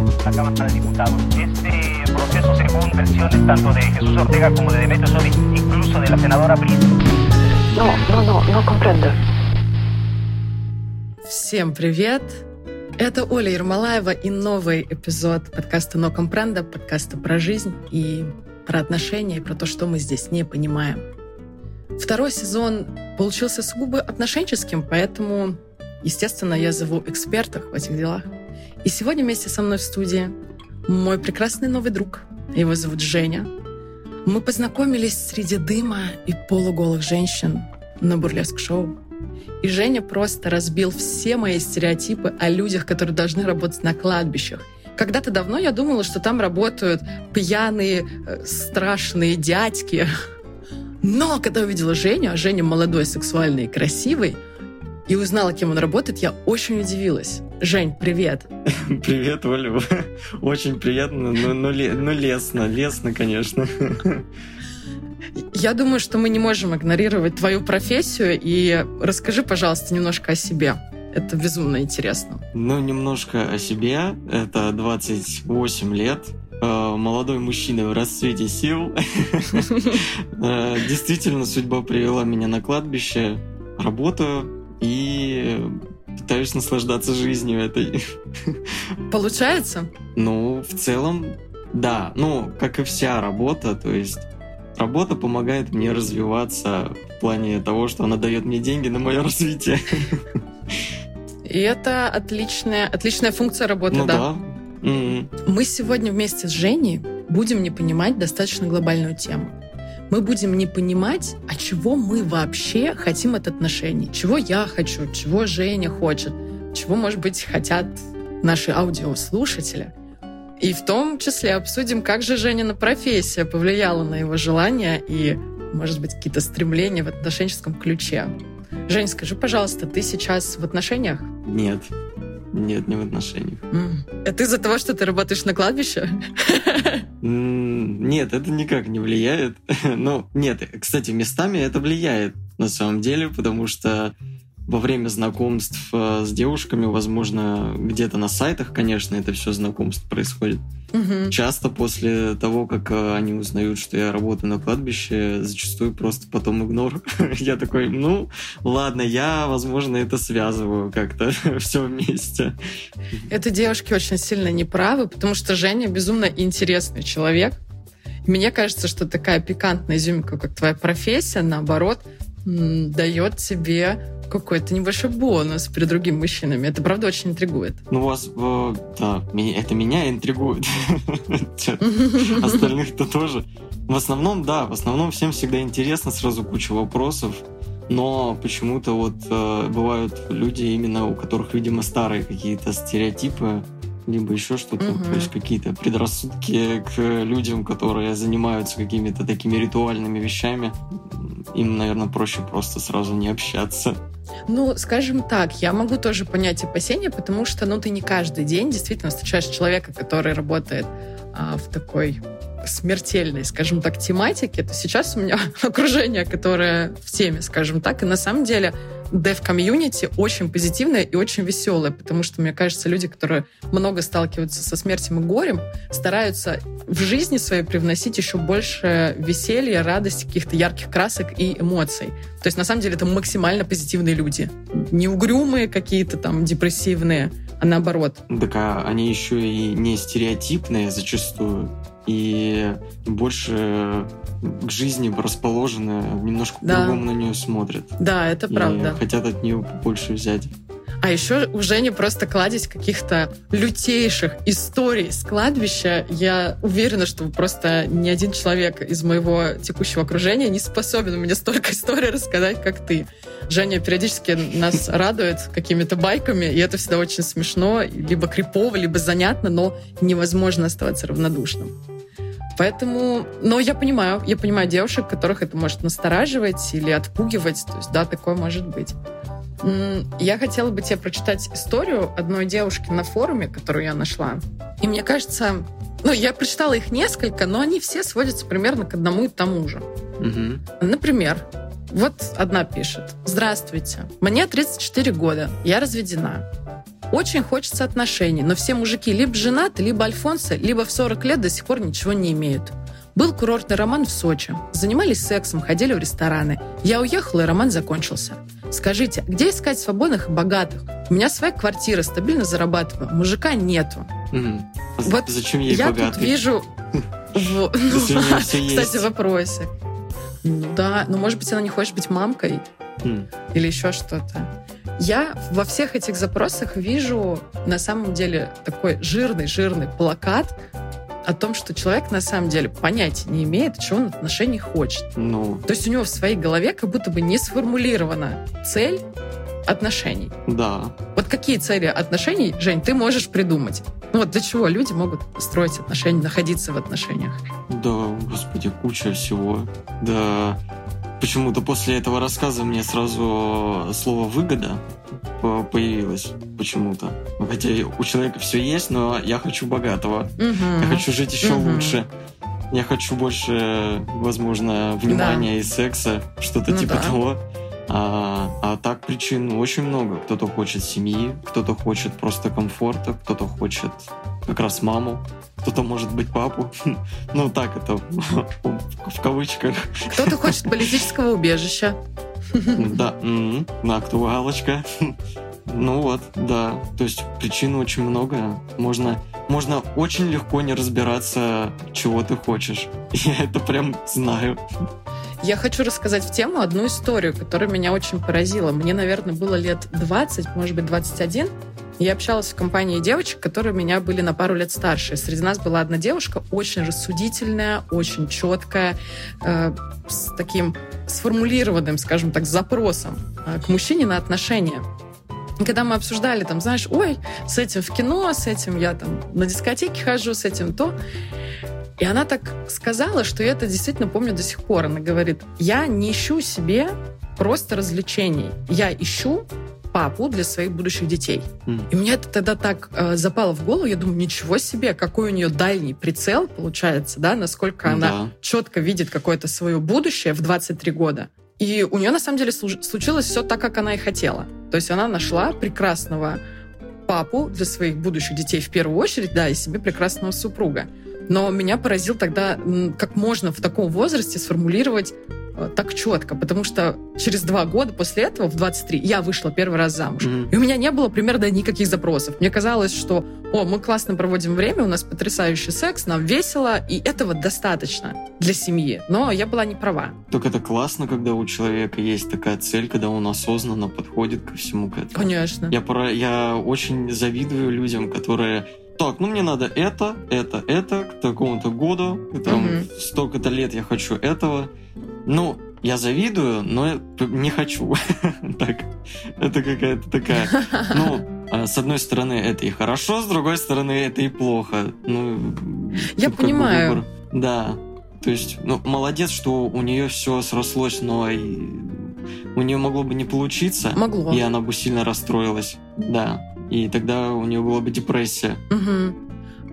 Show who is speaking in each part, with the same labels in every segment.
Speaker 1: la Cámara de Diputados. Este proceso, según versiones tanto de Jesús Ortega como de Demetrio Sodi, incluso de la senadora Brito.
Speaker 2: No, no, no, no comprendo.
Speaker 3: Всем привет! Это Оля Ермолаева и новый эпизод подкаста «Но компренда», подкаста про жизнь и про отношения, и про то, что мы здесь не понимаем. Второй сезон получился сугубо отношенческим, поэтому, естественно, я зову экспертов в этих делах. И сегодня вместе со мной в студии мой прекрасный новый друг. Его зовут Женя. Мы познакомились среди дыма и полуголых женщин на бурлеск-шоу. И Женя просто разбил все мои стереотипы о людях, которые должны работать на кладбищах. Когда-то давно я думала, что там работают пьяные, э, страшные дядьки. Но когда увидела Женю, а Женя молодой, сексуальный и красивый, и узнала, кем он работает, я очень удивилась. Жень, привет.
Speaker 4: Привет, Оля. Очень приятно, но, но, но лестно, лестно, конечно.
Speaker 3: Я думаю, что мы не можем игнорировать твою профессию. И расскажи, пожалуйста, немножко о себе. Это безумно интересно.
Speaker 4: Ну, немножко о себе. Это 28 лет. Э, молодой мужчина в расцвете сил. Э, действительно, судьба привела меня на кладбище. Работаю и пытаюсь наслаждаться жизнью этой.
Speaker 3: Получается?
Speaker 4: Ну, в целом, да. Ну, как и вся работа, то есть работа помогает мне развиваться в плане того, что она дает мне деньги на мое развитие.
Speaker 3: И это отличная, отличная функция работы,
Speaker 4: ну,
Speaker 3: да.
Speaker 4: да. Mm-hmm.
Speaker 3: Мы сегодня вместе с Женей будем не понимать достаточно глобальную тему. Мы будем не понимать, а чего мы вообще хотим от отношений. Чего я хочу, чего Женя хочет, чего, может быть, хотят наши аудиослушатели. И в том числе обсудим, как же Женина профессия повлияла на его желания и, может быть, какие-то стремления в отношенческом ключе. Жень, скажи, пожалуйста, ты сейчас в отношениях?
Speaker 4: Нет. Нет, не в отношениях.
Speaker 3: Mm. Это из-за того, что ты работаешь на кладбище?
Speaker 4: Нет, это никак не влияет. Ну, нет, кстати, местами это влияет на самом деле, потому что во время знакомств э, с девушками, возможно, где-то на сайтах, конечно, это все знакомство происходит. Угу. Часто после того, как э, они узнают, что я работаю на кладбище, зачастую просто потом игнор. я такой, ну, ладно, я, возможно, это связываю как-то все вместе.
Speaker 3: Это девушки очень сильно неправы, потому что Женя безумно интересный человек. Мне кажется, что такая пикантная изюминка, как твоя профессия, наоборот, дает тебе какой-то небольшой бонус при другими мужчинами. Это, правда, очень интригует.
Speaker 4: Ну, вас, э, да, это меня интригует. Остальных-то тоже. В основном, да, в основном всем всегда интересно, сразу куча вопросов. Но почему-то вот э, бывают люди именно, у которых, видимо, старые какие-то стереотипы, либо еще что-то, угу. то есть какие-то предрассудки к людям, которые занимаются какими-то такими ритуальными вещами. Им, наверное, проще просто сразу не общаться.
Speaker 3: Ну, скажем так, я могу тоже понять опасения, потому что, ну, ты не каждый день действительно встречаешь человека, который работает а, в такой смертельной, скажем так, тематике, то сейчас у меня окружение, которое в теме, скажем так, и на самом деле дев-комьюнити очень позитивное и очень веселое, потому что, мне кажется, люди, которые много сталкиваются со смертью и горем, стараются в жизни своей привносить еще больше веселья, радости, каких-то ярких красок и эмоций. То есть, на самом деле, это максимально позитивные люди. Не угрюмые какие-то там депрессивные, а наоборот.
Speaker 4: Так а они еще и не стереотипные зачастую и больше к жизни расположены, немножко да. по-другому на нее смотрят.
Speaker 3: Да, это правда.
Speaker 4: Хотят от нее больше взять.
Speaker 3: А еще уже не просто кладезь каких-то лютейших историй с кладбища. Я уверена, что просто ни один человек из моего текущего окружения не способен мне столько историй рассказать, как ты. Женя периодически нас радует какими-то байками, и это всегда очень смешно, либо крипово, либо занятно, но невозможно оставаться равнодушным. Поэтому, но я понимаю, я понимаю девушек, которых это может настораживать или отпугивать. То есть, да, такое может быть. Я хотела бы тебе прочитать историю одной девушки на форуме, которую я нашла. И мне кажется, ну, я прочитала их несколько, но они все сводятся примерно к одному и тому же. Угу. Например, вот одна пишет. Здравствуйте. Мне 34 года. Я разведена. Очень хочется отношений, но все мужики либо женаты, либо альфонсы, либо в 40 лет до сих пор ничего не имеют. Был курортный роман в Сочи. Занимались сексом, ходили в рестораны. Я уехала, и роман закончился. Скажите, где искать свободных и богатых? У меня своя квартира, стабильно зарабатываю. Мужика нету.
Speaker 4: А
Speaker 3: Вот
Speaker 4: Зачем ей
Speaker 3: Я
Speaker 4: богатый?
Speaker 3: тут вижу... в-
Speaker 4: Если у неё всё
Speaker 3: Кстати. Ну Да, но может быть она не хочет быть мамкой
Speaker 4: М.
Speaker 3: или еще что-то. Я во всех этих запросах вижу на самом деле такой жирный-жирный плакат о том, что человек на самом деле понятия не имеет, чего он от отношений хочет.
Speaker 4: Ну,
Speaker 3: То есть у него в своей голове как будто бы не сформулирована цель отношений.
Speaker 4: да.
Speaker 3: Вот какие цели отношений, Жень, ты можешь придумать? Ну вот для чего люди могут строить отношения, находиться в отношениях?
Speaker 4: Да, господи, куча всего. Да, почему-то после этого рассказа мне сразу слово «выгода» по- появилось почему-то. Хотя у человека все есть, но я хочу богатого. Я хочу жить еще
Speaker 3: Мгм.
Speaker 4: лучше. Я хочу больше, возможно, внимания и секса, что-то
Speaker 3: Ну
Speaker 4: типа
Speaker 3: да.
Speaker 4: того. А, а так причин очень много. Кто-то хочет семьи, кто-то хочет просто комфорта, кто-то хочет как раз маму, кто-то может быть папу. Ну так это в кавычках.
Speaker 3: Кто-то хочет политического убежища.
Speaker 4: Да, на актуалочка. Ну вот, да. То есть причин очень много. Можно, можно очень легко не разбираться, чего ты хочешь. Я это прям знаю.
Speaker 3: Я хочу рассказать в тему одну историю, которая меня очень поразила. Мне, наверное, было лет 20, может быть, 21. Я общалась в компании девочек, которые меня были на пару лет старше. Среди нас была одна девушка, очень рассудительная, очень четкая, э, с таким сформулированным, скажем так, запросом э, к мужчине на отношения. И когда мы обсуждали, там, знаешь, ой, с этим в кино, с этим я там на дискотеке хожу, с этим то. И она так сказала, что я это действительно помню до сих пор. Она говорит, я не ищу себе просто развлечений. Я ищу папу для своих будущих детей.
Speaker 4: М.
Speaker 3: И мне это тогда так э, запало в голову. Я думаю, ничего себе, какой у нее дальний прицел получается, да, насколько она
Speaker 4: Да.
Speaker 3: четко видит какое-то свое будущее в 23 года. И у нее на самом деле случилось все так, как она и хотела. То есть она нашла прекрасного папу для своих будущих детей в первую очередь, да, и себе прекрасного супруга. Но меня поразил тогда, как можно в таком возрасте сформулировать так четко, потому что через два года после этого, в 23, я вышла первый раз замуж.
Speaker 4: Мгм.
Speaker 3: И у меня не было примерно никаких запросов. Мне казалось, что, о, мы классно проводим время, у нас потрясающий секс, нам весело, и этого достаточно для семьи. Но я была не права.
Speaker 4: Только это классно, когда у человека есть такая цель, когда он осознанно подходит ко всему к этому.
Speaker 3: Конечно.
Speaker 4: Я, пора- я очень завидую людям, которые так, ну мне надо это, это, это, к такому-то году, там,
Speaker 3: Мгм.
Speaker 4: столько-то лет я хочу этого. Ну, я завидую, но не хочу. Так, это какая-то такая... Ну, а, с одной стороны, это и хорошо, с другой стороны, это и плохо. Ну,
Speaker 3: Я
Speaker 4: бы
Speaker 3: понимаю.
Speaker 4: выбор. Да. То есть, ну, молодец, что у нее все срослось, но и у нее могло бы не получиться.
Speaker 3: Могло.
Speaker 4: И она бы сильно расстроилась. Да. И тогда у нее была бы депрессия.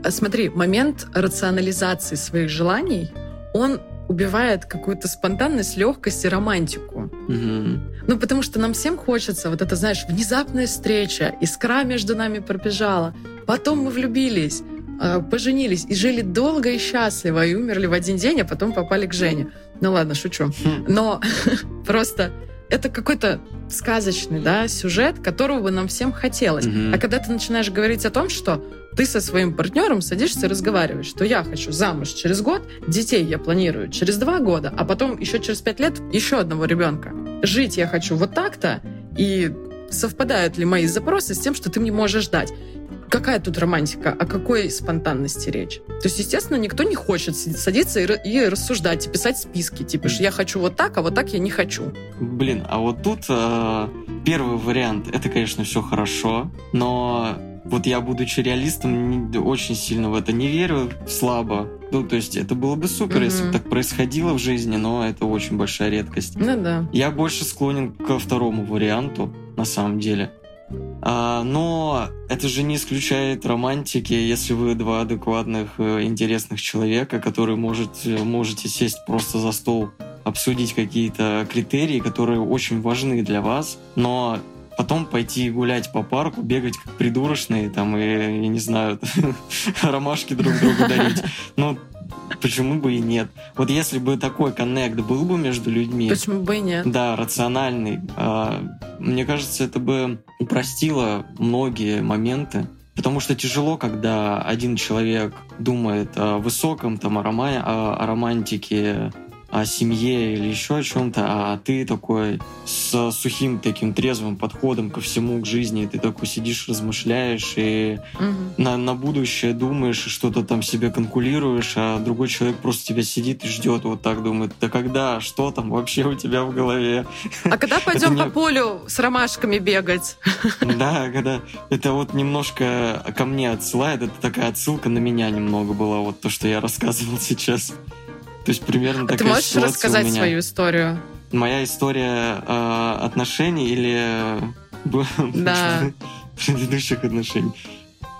Speaker 3: А Смотри, момент рационализации своих желаний, он убивает какую-то спонтанность, легкость и романтику.
Speaker 4: Мгм.
Speaker 3: Ну, потому что нам всем хочется, вот это, знаешь, внезапная встреча, искра между нами пробежала, потом мы влюбились, э, поженились и жили долго и счастливо, и умерли в один день, а потом попали к Жене. Ну ладно, шучу.
Speaker 4: Хм.
Speaker 3: Но просто это какой-то сказочный да, сюжет, которого бы нам всем хотелось.
Speaker 4: Мгм.
Speaker 3: А когда ты начинаешь говорить о том, что ты со своим партнером садишься и разговариваешь, что я хочу замуж через год, детей я планирую через два года, а потом еще через пять лет еще одного ребенка. Жить я хочу вот так-то, и совпадают ли мои запросы с тем, что ты мне можешь дать. Какая тут романтика? О какой спонтанности речь? То есть, естественно, никто не хочет садиться и, ра- и рассуждать, и писать списки. Типа, что я хочу вот так, а вот так я не хочу.
Speaker 4: Блин, а вот тут э, первый вариант, это, конечно, все хорошо, но вот я, будучи реалистом, очень сильно в это не верю, слабо. Ну, то есть это было бы супер, если бы так происходило в жизни, но это очень большая редкость.
Speaker 3: Ну да.
Speaker 4: Я больше склонен ко второму варианту, на самом деле. А, но это же не исключает романтики, если вы два адекватных, э, интересных человека, которые может, э, можете сесть просто за стол, обсудить какие-то критерии, которые очень важны для вас, но потом пойти гулять по парку, бегать как придурочные, там, и, я не знаю, ромашки друг другу дарить. Ну, почему бы и нет? Вот если бы такой коннект был бы между людьми...
Speaker 3: Почему бы и нет?
Speaker 4: Да, рациональный. А, мне кажется, это бы упростило многие моменты. Потому что тяжело, когда один человек думает о высоком, там, о, рома... о романтике, о семье или еще о чем-то, а ты такой с сухим таким трезвым подходом ко всему, к жизни, ты такой сидишь, размышляешь и угу. на, на будущее думаешь, что-то там себе конкулируешь, а другой человек просто тебя сидит и ждет, вот так думает, да когда, что там вообще у тебя в голове?
Speaker 3: А когда пойдем по полю с ромашками бегать?
Speaker 4: Да, когда это вот немножко ко мне отсылает, это такая отсылка на меня немного была, вот то, что я рассказывал сейчас. То есть примерно а такая
Speaker 3: Ты можешь рассказать свою историю?
Speaker 4: Моя история э, отношений или
Speaker 3: да.
Speaker 4: предыдущих отношений?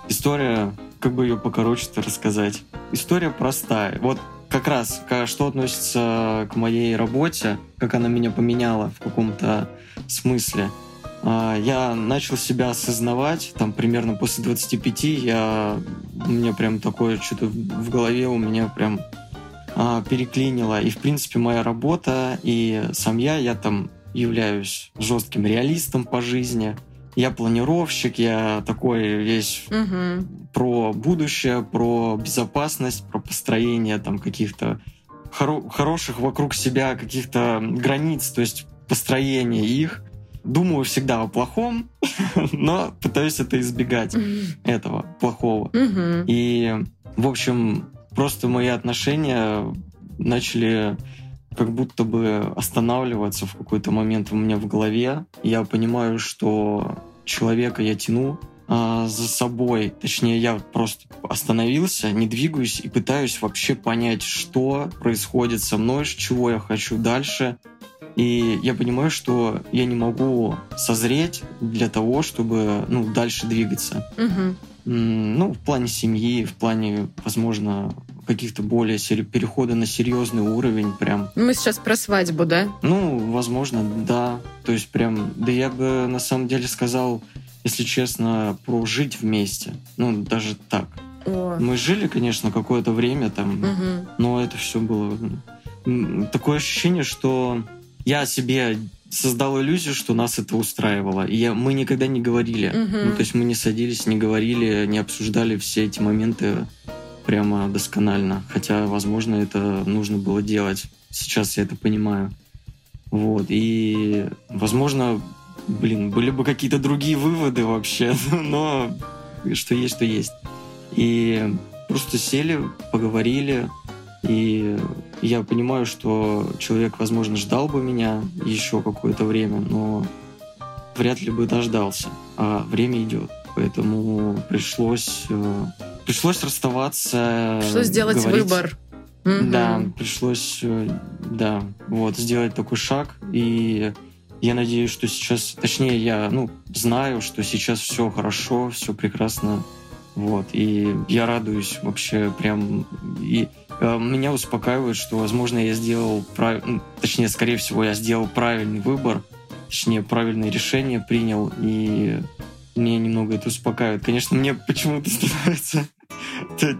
Speaker 4: История, как бы ее покороче-то рассказать. История простая. Вот как раз, что относится к моей работе, как она меня поменяла в каком-то смысле. А, я начал себя осознавать, там примерно после 25 я, у меня прям такое что-то в голове у меня прям переклинило. И, в принципе, моя работа и сам я, я там являюсь жестким реалистом по жизни. Я планировщик, я такой весь угу. про будущее, про безопасность, про построение там каких-то хоро- хороших вокруг себя каких-то границ, то есть построение их. Думаю всегда о плохом, но пытаюсь это избегать, этого плохого. И, в общем, просто мои отношения начали как будто бы останавливаться в какой-то момент у меня в голове. Я понимаю, что человека я тяну а, за собой. Точнее, я просто остановился, не двигаюсь и пытаюсь вообще понять, что происходит со мной, чего я хочу дальше. И я понимаю, что я не могу созреть для того, чтобы ну, дальше двигаться.
Speaker 3: Угу.
Speaker 4: Ну, в плане семьи, в плане, возможно, каких-то более сери- перехода на серьезный уровень прям.
Speaker 3: Мы сейчас про свадьбу, да?
Speaker 4: Ну, возможно, да. То есть прям, да я бы на самом деле сказал, если честно, про жить вместе. Ну, даже так.
Speaker 3: О.
Speaker 4: Мы жили, конечно, какое-то время там,
Speaker 3: угу.
Speaker 4: но это все было такое ощущение, что я себе создал иллюзию, что нас это устраивало. И я, мы никогда не говорили.
Speaker 3: Угу.
Speaker 4: Ну, то есть мы не садились, не говорили, не обсуждали все эти моменты прямо досконально. Хотя, возможно, это нужно было делать. Сейчас я это понимаю. Вот. И, возможно, блин, были бы какие-то другие выводы вообще, но что есть, что есть. И просто сели, поговорили, и я понимаю, что человек, возможно, ждал бы меня еще какое-то время, но вряд ли бы дождался. А время идет. Поэтому пришлось э, пришлось расставаться.
Speaker 3: Пришлось сделать говорить. выбор.
Speaker 4: Да, пришлось, э, да, вот, сделать такой шаг. И я надеюсь, что сейчас, точнее, я, ну, знаю, что сейчас все хорошо, все прекрасно. Вот, и я радуюсь вообще прям. И меня успокаивает, что, возможно, я сделал правильно, точнее, скорее всего, я сделал правильный выбор, точнее, правильное решение принял, и меня немного это успокаивает. Конечно, мне почему-то становится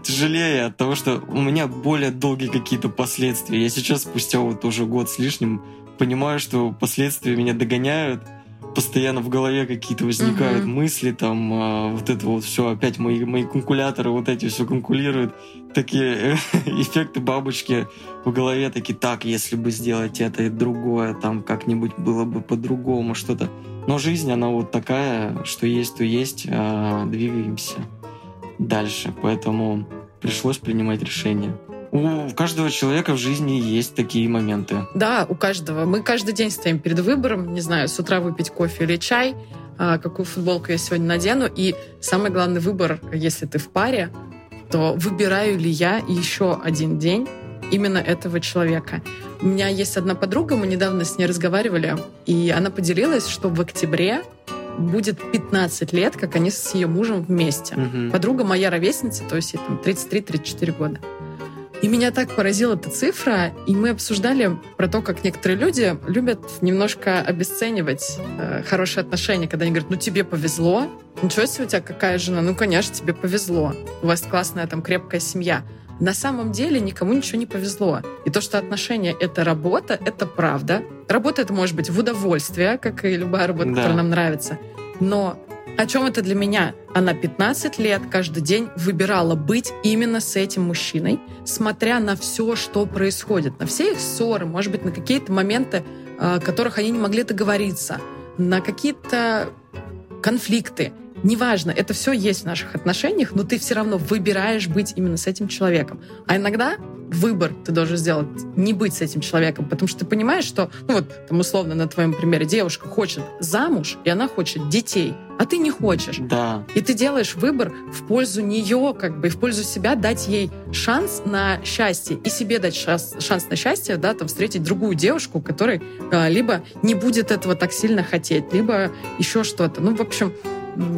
Speaker 4: тяжелее от того, что у меня более долгие какие-то последствия. Я сейчас, спустя вот уже год с лишним, понимаю, что последствия меня догоняют, постоянно в голове какие-то возникают угу. мысли, там а, вот это вот все, опять мои, мои конкуляторы вот эти все конкулируют, такие эффекты бабочки в голове, такие, так, если бы сделать это и другое, там как-нибудь было бы по-другому что-то. Но жизнь, она вот такая, что есть, то есть, а, двигаемся дальше. Поэтому пришлось принимать решение. У каждого человека в жизни есть такие моменты.
Speaker 3: Да, у каждого. Мы каждый день стоим перед выбором, не знаю, с утра выпить кофе или чай, а, какую футболку я сегодня надену. И самый главный выбор, если ты в паре, то выбираю ли я еще один день именно этого человека. У меня есть одна подруга, мы недавно с ней разговаривали, и она поделилась, что в октябре будет 15 лет, как они с ее мужем вместе.
Speaker 4: Угу.
Speaker 3: Подруга моя ровесница, то есть ей там 33-34 года. И меня так поразила эта цифра, и мы обсуждали про то, как некоторые люди любят немножко обесценивать э, хорошие отношения, когда они говорят, ну тебе повезло, ничего себе у тебя какая жена, ну конечно тебе повезло, у вас классная там крепкая семья. На самом деле никому ничего не повезло. И то, что отношения — это работа, это правда. Работа — это может быть в удовольствие, как и любая работа, да. которая нам нравится. Но о чем это для меня? Она 15 лет каждый день выбирала быть именно с этим мужчиной, смотря на все, что происходит, на все их ссоры, может быть, на какие-то моменты, о а, которых они не могли договориться, на какие-то конфликты. Неважно, это все есть в наших отношениях, но ты все равно выбираешь быть именно с этим человеком. А иногда выбор ты должен сделать не быть с этим человеком, потому что ты понимаешь, что, ну вот, там условно на твоем примере, девушка хочет замуж, и она хочет детей, а ты не хочешь.
Speaker 4: Да.
Speaker 3: И ты делаешь выбор в пользу нее, как бы, и в пользу себя дать ей шанс на счастье, и себе дать шанс, шанс на счастье, да, там, встретить другую девушку, которая э, либо не будет этого так сильно хотеть, либо еще что-то. Ну, в общем,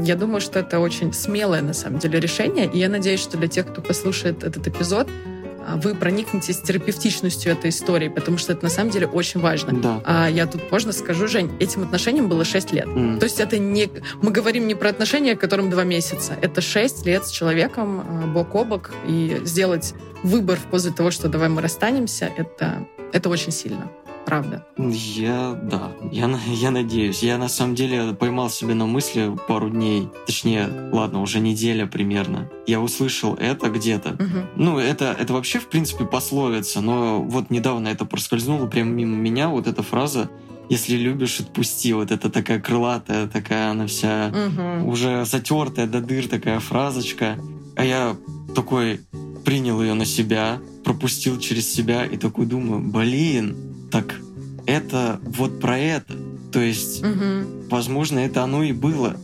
Speaker 3: я думаю, что это очень смелое, на самом деле, решение, и я надеюсь, что для тех, кто послушает этот эпизод, а, вы проникнетесь терапевтичностью этой истории, потому что это на самом деле очень важно.
Speaker 4: Да.
Speaker 3: А я тут можно скажу, Жень, этим отношениям было 6 лет. Mm. То есть это не... Мы говорим не про отношения, которым 2 месяца. Это 6 лет с человеком а, бок о бок. И сделать выбор в пользу того, что давай мы расстанемся, это, это очень сильно правда?
Speaker 4: Я, да, я, я надеюсь. Я на самом деле поймал себя на мысли пару дней, точнее, ладно, уже неделя примерно. Я услышал это где-то.
Speaker 3: Угу.
Speaker 4: Ну, это, это вообще, в принципе, пословица, но вот недавно это проскользнуло прямо мимо меня, вот эта фраза если любишь, отпусти. Вот это такая крылатая, такая она вся
Speaker 3: угу.
Speaker 4: уже затертая до дыр такая фразочка. А я такой принял ее на себя, пропустил через себя и такой думаю, блин, так это вот про это. То есть,
Speaker 3: угу.
Speaker 4: возможно, это оно и было.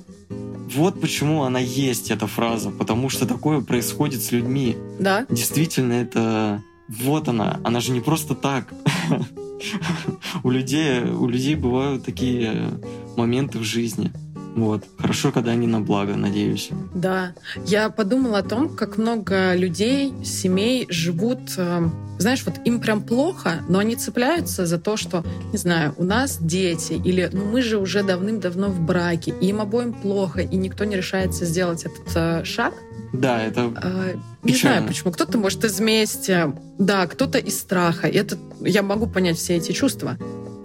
Speaker 4: Вот почему она есть, эта фраза, потому что такое происходит с людьми.
Speaker 3: Да.
Speaker 4: Действительно, это вот она. Она же не просто так. у людей, у людей бывают такие моменты в жизни. Вот. Хорошо, когда они на благо, надеюсь.
Speaker 3: Да. Я подумала о том, как много людей, семей живут... Э, знаешь, вот им прям плохо, но они цепляются за то, что, не знаю, у нас дети, или ну мы же уже давным-давно в браке, и им обоим плохо, и никто не решается сделать этот э, шаг.
Speaker 4: Да, это
Speaker 3: э, Не знаю почему. Кто-то может из мести, да, кто-то из страха. И это я могу понять все эти чувства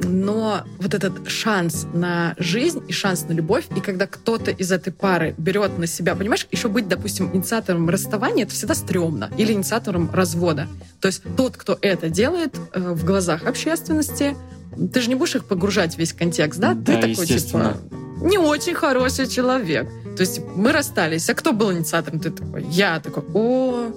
Speaker 3: но вот этот шанс на жизнь и шанс на любовь, и когда кто-то из этой пары берет на себя, понимаешь, еще быть, допустим, инициатором расставания, это всегда стрёмно, или инициатором развода. То есть тот, кто это делает э, в глазах общественности, ты же не будешь их погружать в весь контекст, да?
Speaker 4: да
Speaker 3: ты такой, типа, не очень хороший человек. То есть мы расстались, а кто был инициатором? Ты такой, я такой, о,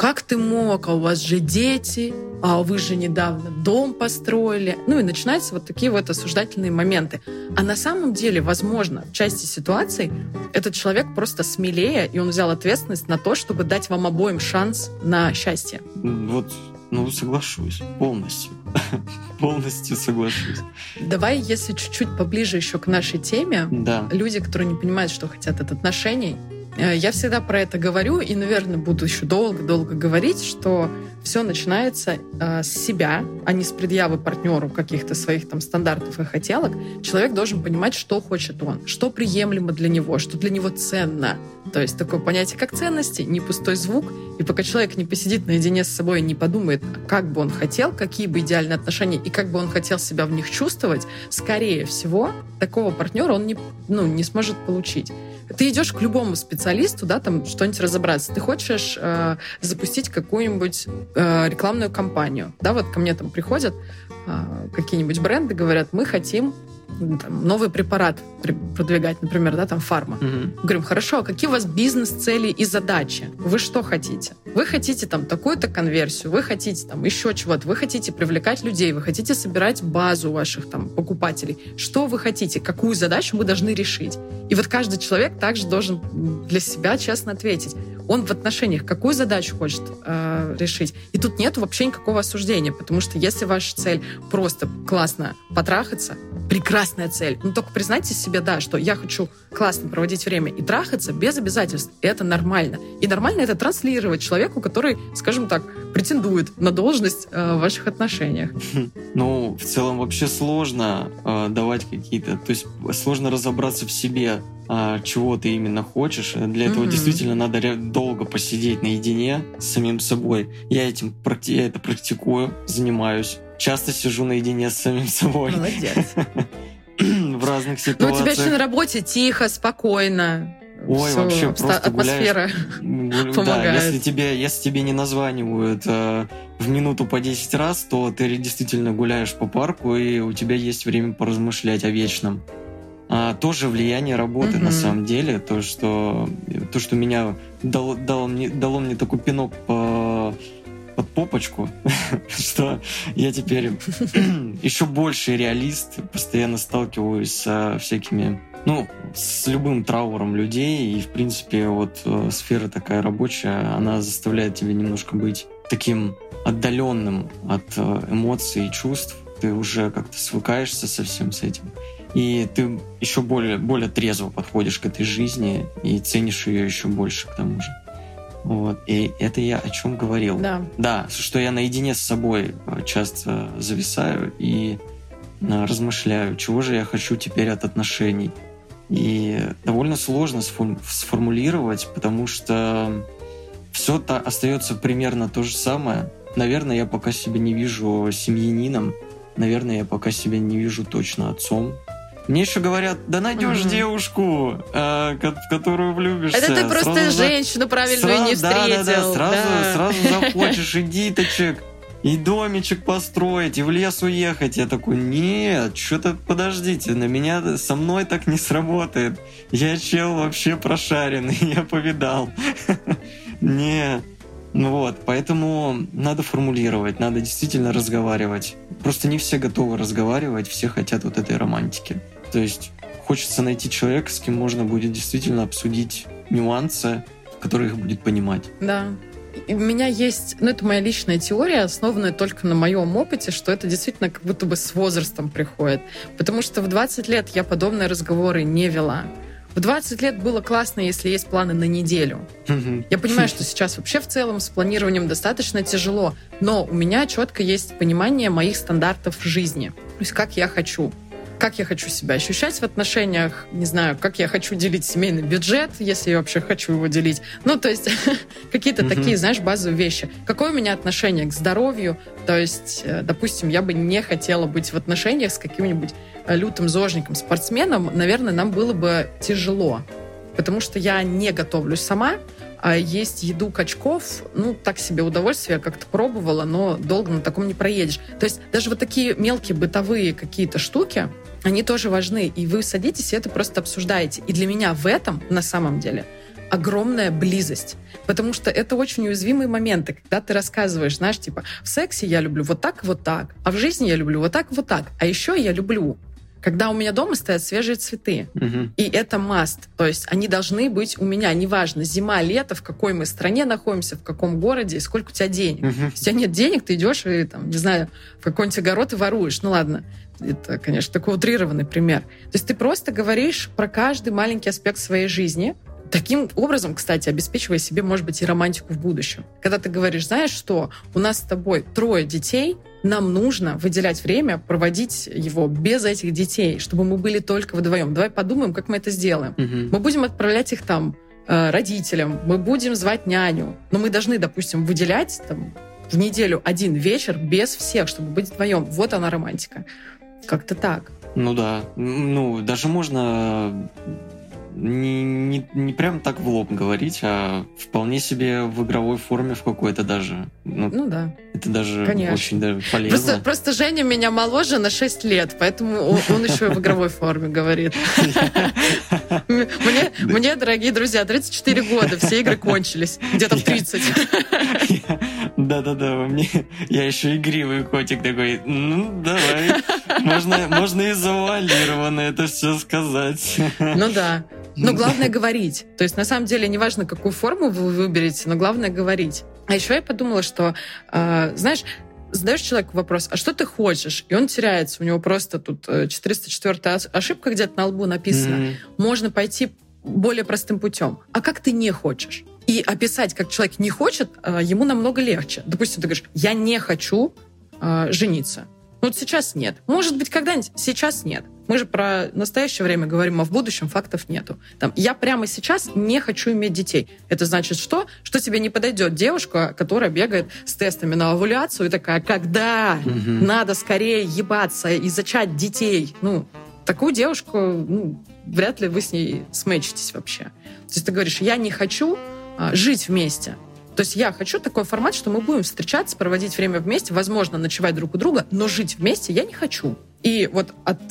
Speaker 3: как ты мог, а у вас же дети, а вы же недавно дом построили. Ну и начинаются вот такие вот осуждательные моменты. А на самом деле, возможно, в части ситуаций этот человек просто смелее, и он взял ответственность на то, чтобы дать вам обоим шанс на счастье.
Speaker 4: Вот ну, соглашусь полностью. полностью соглашусь.
Speaker 3: Давай, если чуть-чуть поближе еще к нашей теме.
Speaker 4: Да.
Speaker 3: Люди, которые не понимают, что хотят от отношений. Э, я всегда про это говорю и, наверное, буду еще долго-долго говорить, что все начинается э, с себя, а не с предъявы партнеру каких-то своих там стандартов и хотелок. Человек должен понимать, что хочет он, что приемлемо для него, что для него ценно. То есть такое понятие, как ценности, не пустой звук. И пока человек не посидит наедине с собой и не подумает, как бы он хотел, какие бы идеальные отношения и как бы он хотел себя в них чувствовать, скорее всего, такого партнера он не, ну, не сможет получить ты идешь к любому специалисту, да, там что-нибудь разобраться. Ты хочешь э, запустить какую-нибудь э, рекламную кампанию, да, вот ко мне там приходят э, какие-нибудь бренды, говорят, мы хотим там, новый препарат продвигать, например, да, там фарма.
Speaker 4: Угу.
Speaker 3: Говорим, хорошо, а какие у вас бизнес-цели и задачи? Вы что хотите? Вы хотите там такую-то конверсию, вы хотите там еще чего-то, вы хотите привлекать людей, вы хотите собирать базу ваших там покупателей. Что вы хотите? Какую задачу мы должны решить? И вот каждый человек также должен для себя честно ответить. Он в отношениях какую задачу хочет э, решить? И тут нет вообще никакого осуждения, потому что если ваша цель просто классно потрахаться, прекрасная цель. Но только признайте себе, да, что я хочу классно проводить время и трахаться без обязательств. Это нормально. И нормально это транслировать человеку, который, скажем так, претендует на должность э, в ваших отношениях?
Speaker 4: Ну, в целом вообще сложно э, давать какие-то... То есть сложно разобраться в себе, э, чего ты именно хочешь. Для этого
Speaker 3: Мгм.
Speaker 4: действительно надо долго посидеть наедине с самим собой. Я, этим, я это практикую, занимаюсь. Часто сижу наедине с самим собой
Speaker 3: Молодец.
Speaker 4: в разных
Speaker 3: Ну, у тебя
Speaker 4: ситуациях.
Speaker 3: еще на работе тихо, спокойно.
Speaker 4: Ой,
Speaker 3: Всё,
Speaker 4: вообще просто гуляешь.
Speaker 3: атмосфера.
Speaker 4: Гуль-
Speaker 3: Помогает.
Speaker 4: Да, если тебе, если тебе не названивают э, в минуту по 10 раз, то ты действительно гуляешь по парку, и у тебя есть время поразмышлять о вечном. А, тоже влияние работы
Speaker 3: Мгм.
Speaker 4: на самом деле, то, что, то, что меня дало, дало, мне, дало мне такой пинок по, под попочку, что я теперь еще больше реалист, постоянно сталкиваюсь со всякими, ну, с любым трауром людей, и, в принципе, вот э, сфера такая рабочая, она заставляет тебя немножко быть таким отдаленным от э, эмоций и чувств, ты уже как-то свыкаешься со всем с этим. И ты еще более, более трезво подходишь к этой жизни и ценишь ее еще больше к тому же. Вот. И это я о чем говорил.
Speaker 3: Да.
Speaker 4: Да, что я наедине с собой э, часто зависаю и э, размышляю, чего же я хочу теперь от отношений. И довольно сложно сфор- сформулировать, потому что все то остается примерно то же самое. Наверное, я пока себя не вижу семьянином, наверное, я пока себя не вижу точно отцом. Мне еще говорят, да найдешь
Speaker 3: Мгм.
Speaker 4: девушку, э, которую влюбишься.
Speaker 3: Это ты просто
Speaker 4: сразу за-
Speaker 3: женщину правильную
Speaker 4: Сра-
Speaker 3: не
Speaker 4: да, да,
Speaker 3: встретил.
Speaker 4: да, сразу,
Speaker 3: да.
Speaker 4: сразу захочешь и диточек, и домичек построить, и в лес уехать. Я такой, нет, что-то подождите, на меня со мной так не сработает. Я чел вообще прошаренный, я повидал. Не. Ну вот, поэтому надо формулировать, надо действительно разговаривать. Просто не все готовы разговаривать, все хотят вот этой романтики. То есть хочется найти человека, с кем можно будет действительно обсудить нюансы, который их будет понимать.
Speaker 3: Да. У меня есть, ну это моя личная теория, основанная только на моем опыте, что это действительно как будто бы с возрастом приходит. Потому что в 20 лет я подобные разговоры не вела. В 20 лет было классно, если есть планы на неделю. Я понимаю, что сейчас вообще в целом с планированием достаточно тяжело, но у меня четко есть понимание моих стандартов жизни. То есть как я хочу. Как я хочу себя ощущать в отношениях, не знаю, как я хочу делить семейный бюджет, если я вообще хочу его делить. Ну, то есть какие-то такие, знаешь, базовые вещи. Какое у меня отношение к здоровью? То есть, э, допустим, я бы не хотела быть в отношениях с каким-нибудь э, лютым зожником, спортсменом. Наверное, нам было бы тяжело, потому что я не готовлюсь сама, а есть еду качков, ну, так себе удовольствие, я как-то пробовала, но долго на таком не проедешь. То есть даже вот такие мелкие бытовые какие-то штуки, они тоже важны. И вы садитесь и это просто обсуждаете. И для меня в этом, на самом деле, огромная близость. Потому что это очень уязвимые моменты, когда ты рассказываешь, знаешь, типа, в сексе я люблю вот так, вот так, а в жизни я люблю вот так, вот так. А еще я люблю, когда у меня дома стоят свежие цветы.
Speaker 4: Мгм.
Speaker 3: И это маст. То есть они должны быть у меня, неважно, зима, лето, в какой мы стране находимся, в каком городе, и сколько у тебя денег.
Speaker 4: Мгм.
Speaker 3: Если у тебя нет денег, ты идешь и, там, не знаю, в какой-нибудь огород и воруешь. Ну ладно, это, конечно, такой утрированный пример. То есть ты просто говоришь про каждый маленький аспект своей жизни, Таким образом, кстати, обеспечивая себе, может быть, и романтику в будущем. Когда ты говоришь, знаешь что, у нас с тобой трое детей, нам нужно выделять время, проводить его без этих детей, чтобы мы были только вдвоем. Давай подумаем, как мы это сделаем.
Speaker 4: Мгм.
Speaker 3: Мы будем отправлять их там э, родителям, мы будем звать няню, но мы должны, допустим, выделять там, в неделю один вечер без всех, чтобы быть вдвоем. Вот она романтика. Как-то так.
Speaker 4: Ну да. Ну, даже можно не, не, не прям так в лоб говорить, а вполне себе в игровой форме в какой-то даже. Ну,
Speaker 3: Ну да.
Speaker 4: это даже
Speaker 3: конечно.
Speaker 4: очень даже полезно.
Speaker 3: Просто, просто Женя меня моложе на 6 лет, поэтому он, он еще и в игровой форме говорит. Мне, мне, дорогие друзья, 34 года, все игры кончились. Где-то в 30.
Speaker 4: Да-да-да, мне я еще игривый котик такой. Ну, давай. Можно, можно и завуалированно это все сказать.
Speaker 3: Ну да. Но главное говорить. То есть, на самом деле, неважно, какую форму вы выберете, но главное говорить. А еще я подумала, что, э, знаешь, задаешь человеку вопрос, а что ты хочешь? И он теряется. У него просто тут э, 404 ошибка где-то на лбу написана.
Speaker 4: Мгм.
Speaker 3: Можно пойти более простым путем. А как ты не хочешь? И описать, как человек не хочет, э, ему намного легче. Допустим, ты говоришь, я не хочу э, жениться. Вот сейчас нет. Может быть, когда-нибудь. Сейчас нет. Мы же про настоящее время говорим, а в будущем фактов нету. Там, я прямо сейчас не хочу иметь детей. Это значит что? Что тебе не подойдет девушка, которая бегает с тестами на овуляцию и такая, когда угу. надо скорее ебаться и зачать детей. Ну, такую девушку, ну, вряд ли вы с ней смечитесь вообще. То есть ты говоришь, я не хочу а, жить вместе. То есть я хочу такой формат, что мы будем встречаться, проводить время вместе, возможно, ночевать друг у друга, но жить вместе я не хочу. И вот от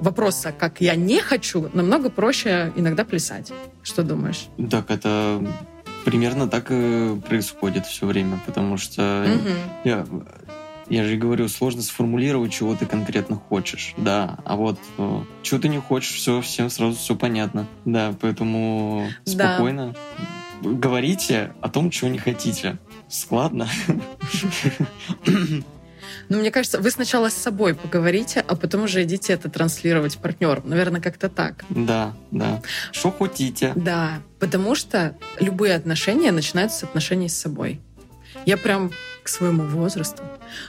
Speaker 3: вопроса, как я не хочу, намного проще иногда плясать. Что думаешь?
Speaker 4: Так, это примерно так и происходит все время, потому что угу. я, я же говорю, сложно сформулировать, чего ты конкретно хочешь, да, а вот э, чего ты не хочешь, все, всем сразу все понятно, да, поэтому спокойно. Да говорите о том, чего не хотите. Складно.
Speaker 3: Ну, мне кажется, вы сначала с собой поговорите, а потом уже идите это транслировать партнерам. Наверное, как-то так.
Speaker 4: Да, да. Что хотите.
Speaker 3: Да, потому что любые отношения начинаются с отношений с собой. Я прям к своему возрасту.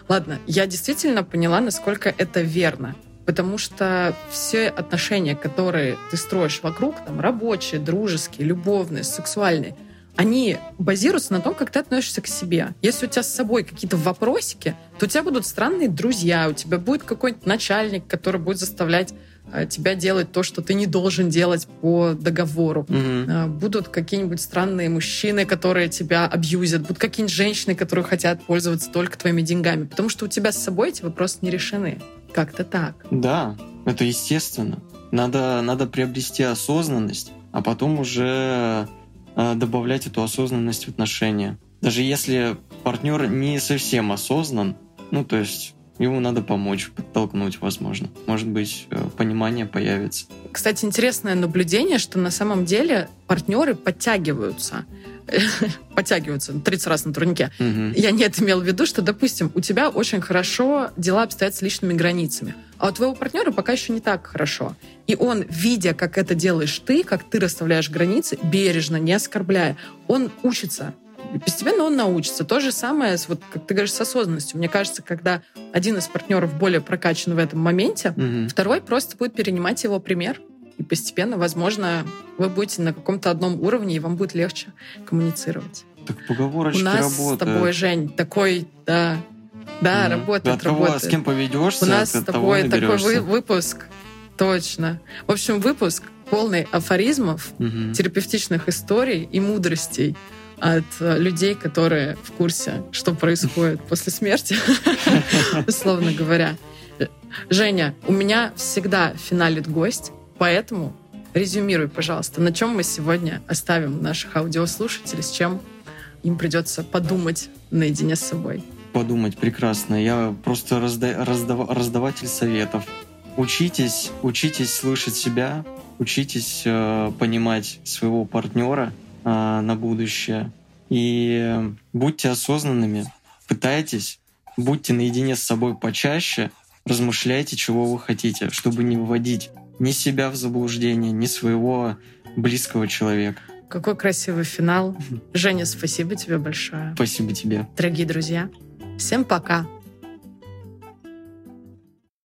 Speaker 3: Ладно, я действительно поняла, насколько это верно. Потому что все отношения, которые ты строишь вокруг, там, рабочие, дружеские, любовные, сексуальные, они базируются на том, как ты относишься к себе. Если у тебя с собой какие-то вопросики, то у тебя будут странные друзья, у тебя будет какой-нибудь начальник, который будет заставлять э, тебя делать то, что ты не должен делать по договору. Mm-hmm. Будут какие-нибудь странные мужчины, которые тебя абьюзят. Будут какие-нибудь женщины, которые хотят пользоваться только твоими деньгами. Потому что у тебя с собой эти вопросы не решены. Как-то так.
Speaker 4: Да, это естественно. Надо, надо приобрести осознанность, а потом уже а, добавлять эту осознанность в отношения. Даже если партнер не совсем осознан, ну, то есть ему надо помочь, подтолкнуть, возможно. Может быть, э, понимание появится.
Speaker 3: Кстати, интересное наблюдение, что на самом деле партнеры подтягиваются. подтягиваются 30 раз на турнике. Угу. Я не это имел в виду, что, допустим, у тебя очень хорошо дела обстоят с личными границами, а у твоего партнера пока еще не так хорошо. И он, видя, как это делаешь ты, как ты расставляешь границы, бережно, не оскорбляя, он учится. Постепенно он научится. То же самое, с, вот, как ты говоришь, с осознанностью. Мне кажется, когда один из партнеров более прокачан в этом моменте, угу. второй просто будет перенимать его пример. И постепенно, возможно, вы будете на каком-то одном уровне, и вам будет легче коммуницировать.
Speaker 4: Так поговорочки
Speaker 3: У нас
Speaker 4: работают.
Speaker 3: с тобой, Жень, такой, да, да, mm. работает,
Speaker 4: от кого,
Speaker 3: работает.
Speaker 4: с кем поведешься,
Speaker 3: У нас с тобой такой вы, выпуск, точно. В общем, выпуск полный афоризмов, mm-hmm. терапевтичных историй и мудростей от э, людей, которые в курсе, что происходит после смерти, условно говоря. Женя, у меня всегда финалит гость, Поэтому резюмируй, пожалуйста, на чем мы сегодня оставим наших аудиослушателей, с чем им придется подумать наедине с собой.
Speaker 4: Подумать прекрасно. Я просто разда... раздав... раздаватель советов. Учитесь, учитесь слышать себя, учитесь э, понимать своего партнера э, на будущее. И будьте осознанными, пытайтесь, будьте наедине с собой почаще, размышляйте, чего вы хотите, чтобы не выводить ни себя в заблуждение, ни своего близкого человека.
Speaker 3: Какой красивый финал. Женя, спасибо тебе большое.
Speaker 4: Спасибо тебе.
Speaker 3: Дорогие друзья, всем пока.